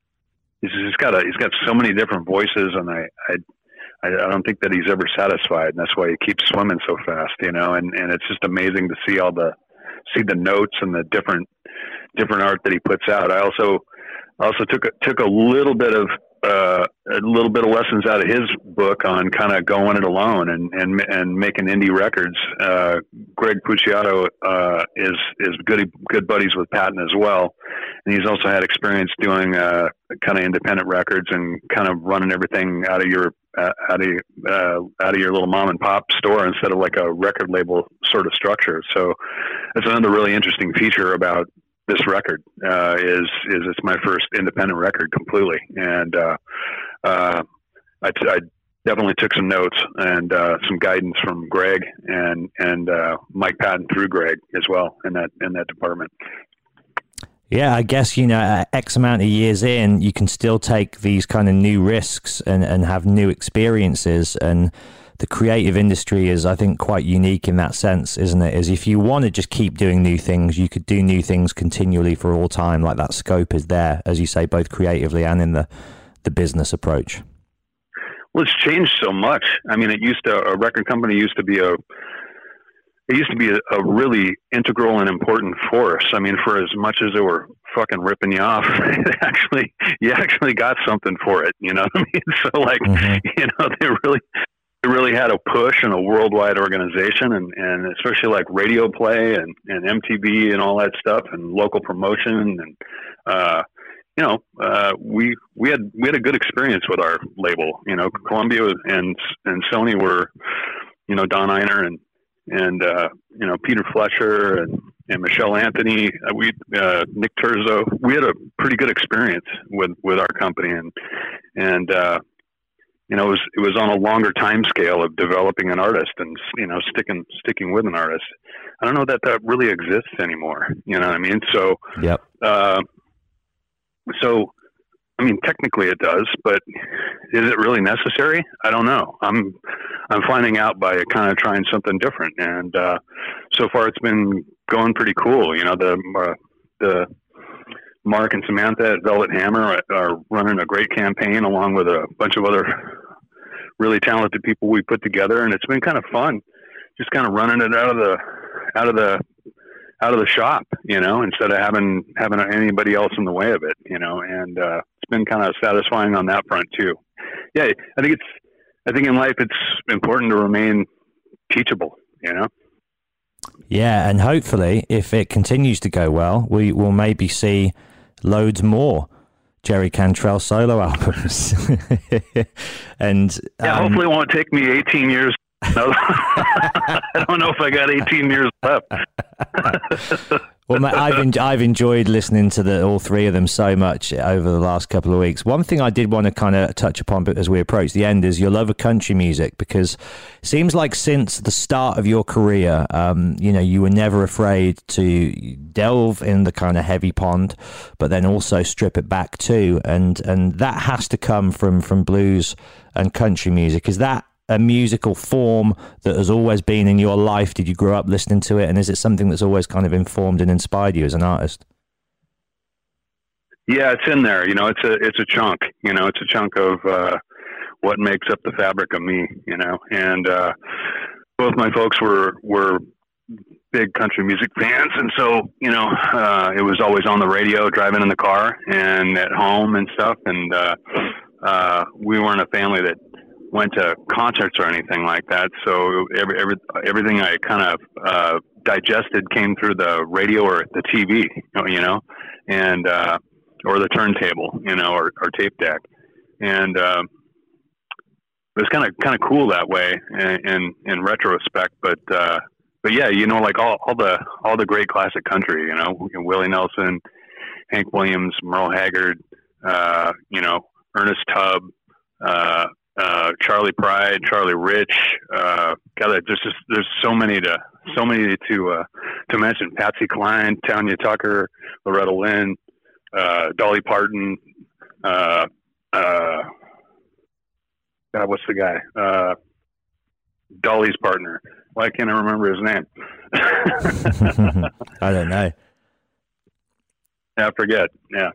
he's, he's got a he's got so many different voices, and I I I don't think that he's ever satisfied, and that's why he keeps swimming so fast, you know. And and it's just amazing to see all the see the notes and the different different art that he puts out. I also also took a, took a little bit of uh, a little bit of lessons out of his book on kind of going it alone and and and making indie records. Uh, Greg Puciato uh, is is good good buddies with Patton as well, and he's also had experience doing uh, kind of independent records and kind of running everything out of your uh, out of uh, out of your little mom and pop store instead of like a record label sort of structure. So that's another really interesting feature about this record uh, is is it's my first independent record completely, and uh, uh, I, t- I definitely took some notes and uh, some guidance from Greg and and uh, Mike Patton through Greg as well in that in that department.
Yeah, I guess you know, X amount of years in, you can still take these kind of new risks and and have new experiences and the creative industry is, I think, quite unique in that sense, isn't it? Is if you want to just keep doing new things, you could do new things continually for all time. Like that scope is there, as you say, both creatively and in the the business approach.
Well, it's changed so much. I mean, it used to a record company used to be a it used to be a, a really integral and important force. I mean, for as much as they were fucking ripping you off, actually you actually got something for it. You know what I mean? So like,
Mhm.
you know, they really had a push and a worldwide organization and, and especially like radio play and, and MTV and all that stuff and local promotion and uh you know, uh, we we had we had a good experience with our label. You know, Columbia and and Sony were, you know, Don Ienner and and uh, you know Peter Fletcher and, and Michelle Anthony. Uh, we uh, Nick Terzo. We had a pretty good experience with with our company and and uh, you know it was it was on a longer time scale of developing an artist and you know sticking sticking with an artist. I don't know that that really exists anymore. You know what I mean? So
Yep.
uh, so, I mean, technically it does, but is it really necessary? I don't know. I'm I'm finding out by kind of trying something different, and uh, so far it's been going pretty cool. You know, the uh, the Mark and Samantha at Velvet Hammer are, are running a great campaign along with a bunch of other really talented people we put together, and it's been kind of fun, just kind of running it out of the out of the out of the shop, you know, instead of having having anybody else in the way of it, you know, and uh, it's been kind of satisfying on that front too. Yeah, I think it's I think in life it's important to remain teachable, you know.
Yeah, and hopefully, if it continues to go well, we will maybe see loads more Jerry Cantrell solo albums. and
Yeah,
um,
hopefully it won't take me 18 years. I don't know if I got 18 years left.
well, mate, I've en- I've enjoyed listening to the all three of them so much over the last couple of weeks. One thing I did want to kind of touch upon as we approach the end is your love of country music because it seems like since the start of your career, um, you know, you were never afraid to delve in the kind of heavy pond, but then also strip it back too, and and that has to come from from blues and country music. Is that a musical form that has always been in your life? Did you grow up listening to it, and is it something that's always kind of informed and inspired you as an artist?
Yeah, it's in there. You know, it's a it's a chunk. You know, it's a chunk of uh, what makes up the fabric of me. You know, and uh, both my folks were were big country music fans, and so you know, uh, it was always on the radio, driving in the car, and at home and stuff. And uh, uh, we weren't a family that went to concerts or anything like that. So every, every everything I kind of uh, digested came through the radio or the TV. You know, and uh, or the turntable, you know, or, or tape deck. And um, it was kind of kind of cool that way in, in in retrospect. But uh, but yeah, you know, like all, all the all the great classic country, you know, Willie Nelson, Hank Williams, Merle Haggard, uh, you know, Ernest Tubb, uh, uh, Charley Pride, Charlie Rich. Uh, God, there's just there's so many to so many to uh, to mention. Patsy Cline, Tanya Tucker, Loretta Lynn, uh, Dolly Parton. Uh, uh, God, what's the guy? Uh, Dolly's partner. Why can't I remember his name?
I don't know.
I forget. Yeah.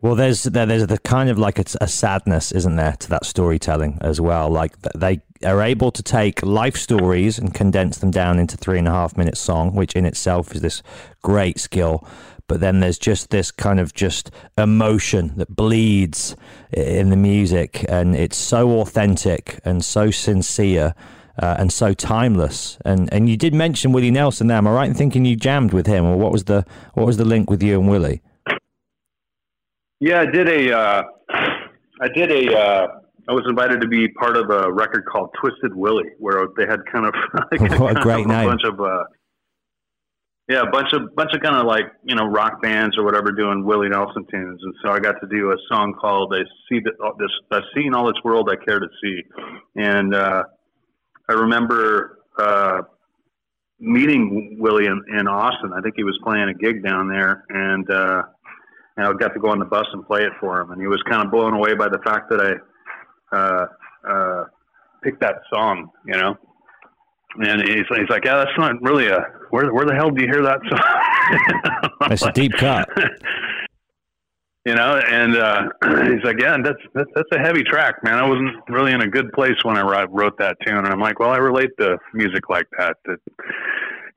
Well, there's there, there's the kind of like a, a sadness, isn't there, to that storytelling as well. Like they are able to take life stories and condense them down into three and a half minute song, which in itself is this great skill. But then there's just this kind of just emotion that bleeds in the music, and it's so authentic and so sincere. Uh, and so timeless, and and you did mention Willie Nelson there. Am I right in thinking you jammed with him, or what was the what was the link with you and Willie?
Yeah, I did a. Uh, I did a. Uh, I was invited to be part of a record called Twisted Willie, where they had kind of like
a
kind of a bunch of. Uh, yeah, a bunch of bunch of kind of like you know rock bands or whatever doing Willie Nelson tunes, and so I got to do a song called "I See the, uh, this I've Seen All This World I Care to See," and uh, I remember uh, meeting Willie in, in Austin. I think he was playing a gig down there, and uh, and I got to go on the bus and play it for him. And he was kind of blown away by the fact that I uh, uh, picked that song, you know. And he's, he's like, yeah, that's not really a where where the hell do you hear that song?
It's a deep cut.
you know, and uh, he's like, yeah, that's, that's that's a heavy track, man. I wasn't really in a good place when I wrote, wrote that tune, and I'm like, well, I relate to music like that that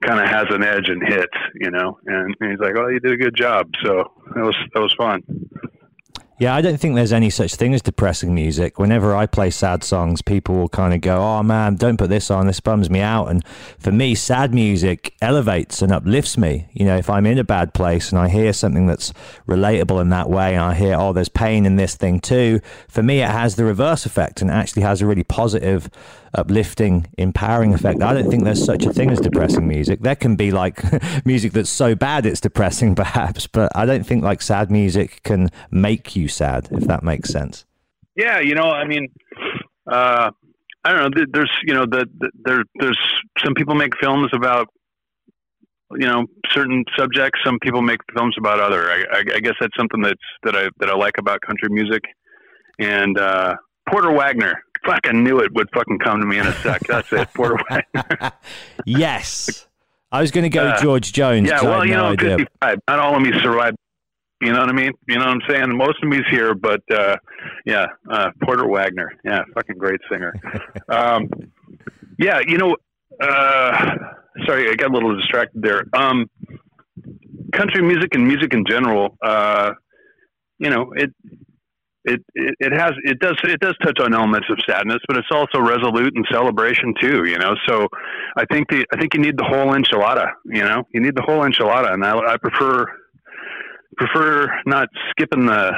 kind of has an edge and hits, you know. And he's like, oh, you did a good job, so that was that was fun.
Yeah, I don't think there's any such thing as depressing music. Whenever I play sad songs, people will kind of go, "Oh man, don't put this on. This bums me out." And for me, sad music elevates and uplifts me. You know, if I'm in a bad place and I hear something that's relatable in that way, and I hear, "Oh, there's pain in this thing too," for me, it has the reverse effect and actually has a really positive, uplifting, empowering effect. I don't think there's such a thing as depressing music. There can be like music that's so bad it's depressing, perhaps, but I don't think like sad music can make you sad, if that makes sense.
Yeah, you know, I mean, uh, I don't know. There's, you know, the, the, there, there's some people make films about, you know, certain subjects. Some people make films about other. I, I, I guess that's something that's that I that I like about country music. And uh, Porter Wagoner, fucking knew it would fucking come to me in a sec. That's it, Porter Wagoner.
Yes. I was going to go
Uh,
George Jones.
Yeah, well, you
no
know,
idea.
55. Not all of me survived. You know what I mean? You know what I'm saying? Most of me's here, but uh, yeah, uh, Porter Wagoner. Yeah, fucking great singer. um, yeah, you know, uh, sorry, I got a little distracted there. Um, country music and music in general, uh, you know, it, it, it, it has, it does, it does touch on elements of sadness, but it's also resolute and celebration too, you know? So I think the, I think you need the whole enchilada, you know, you need the whole enchilada. And I, I prefer, prefer not skipping the,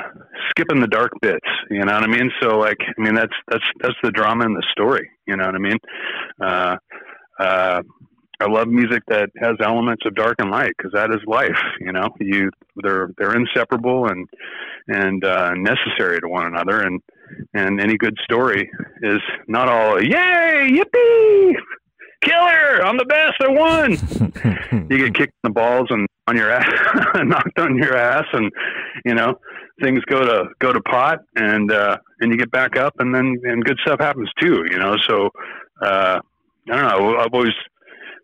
skipping the dark bits, you know what I mean? So like, I mean, that's, that's, that's the drama in the story, you know what I mean? Uh, uh, I love music that has elements of dark and light because that is life. You know, you they're they're inseparable and and uh, necessary to one another. And and any good story is not all yay yippee killer I'm the best I won. you get kicked in the balls and on your ass, knocked on your ass, and you know things go to go to pot, and uh, and you get back up, and then and good stuff happens too. You know, so uh, I don't know. I've always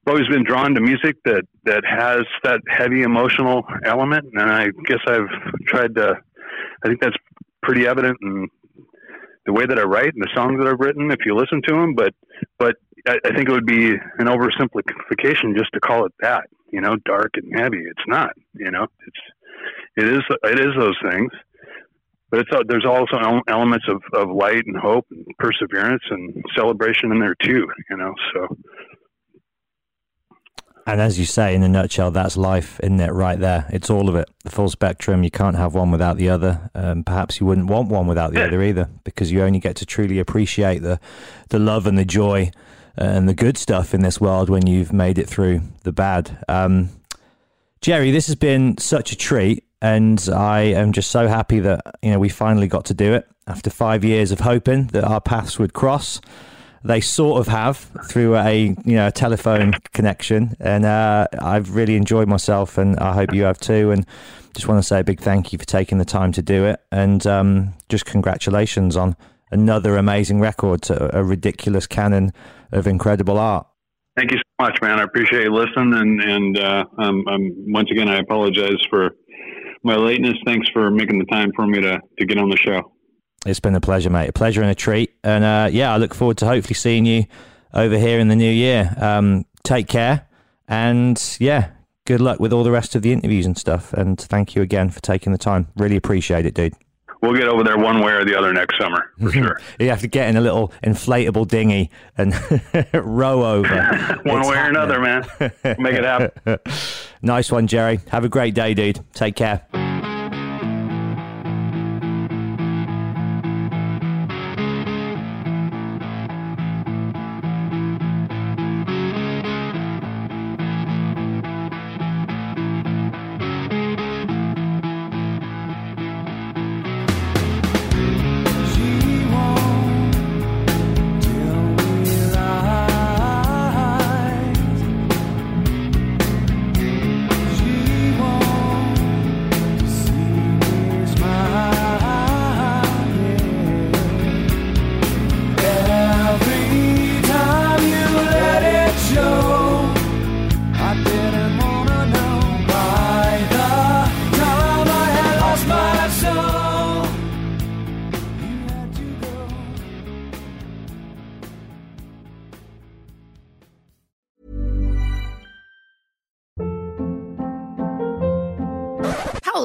I've always been drawn to music that that has that heavy emotional element, and I guess I've tried to. I think that's pretty evident in the way that I write and the songs that I've written. If you listen to them, but but I, I think it would be an oversimplification just to call it that. You know, dark and heavy. It's not. You know, it's it is it is those things. But it's, there's also elements of, of light and hope and perseverance and celebration in there too, you know. So
And as you say, in a nutshell, that's life, isn't it? Right there. It's all of it. The full spectrum. You can't have one without the other. Um, perhaps you wouldn't want one without the other either, because you only get to truly appreciate the, the love and the joy and the good stuff in this world when you've made it through the bad. Um, Jerry, this has been such a treat, and I am just so happy that you know we finally got to do it after five years of hoping that our paths would cross. They sort of have through a you know a telephone connection, and uh, I've really enjoyed myself, and I hope you have too. And just want to say a big thank you for taking the time to do it, and um, just congratulations on another amazing record a ridiculous canon of incredible art.
Thank you so much, man. I appreciate you listening, and and uh, um, um, once again, I apologize for my lateness. Thanks for making the time for me to to get on the show.
It's been a pleasure, mate. A pleasure and a treat. And uh, yeah, I look forward to hopefully seeing you over here in the new year. Um, take care, and yeah, good luck with all the rest of the interviews and stuff. And thank you again for taking the time. Really appreciate it, dude.
We'll get over there one way or the other next summer for sure.
You have to get in a little inflatable dinghy and row over.
one
It's
way or another, man. Make it happen.
Nice one, Jerry. Have a great day, dude. Take care.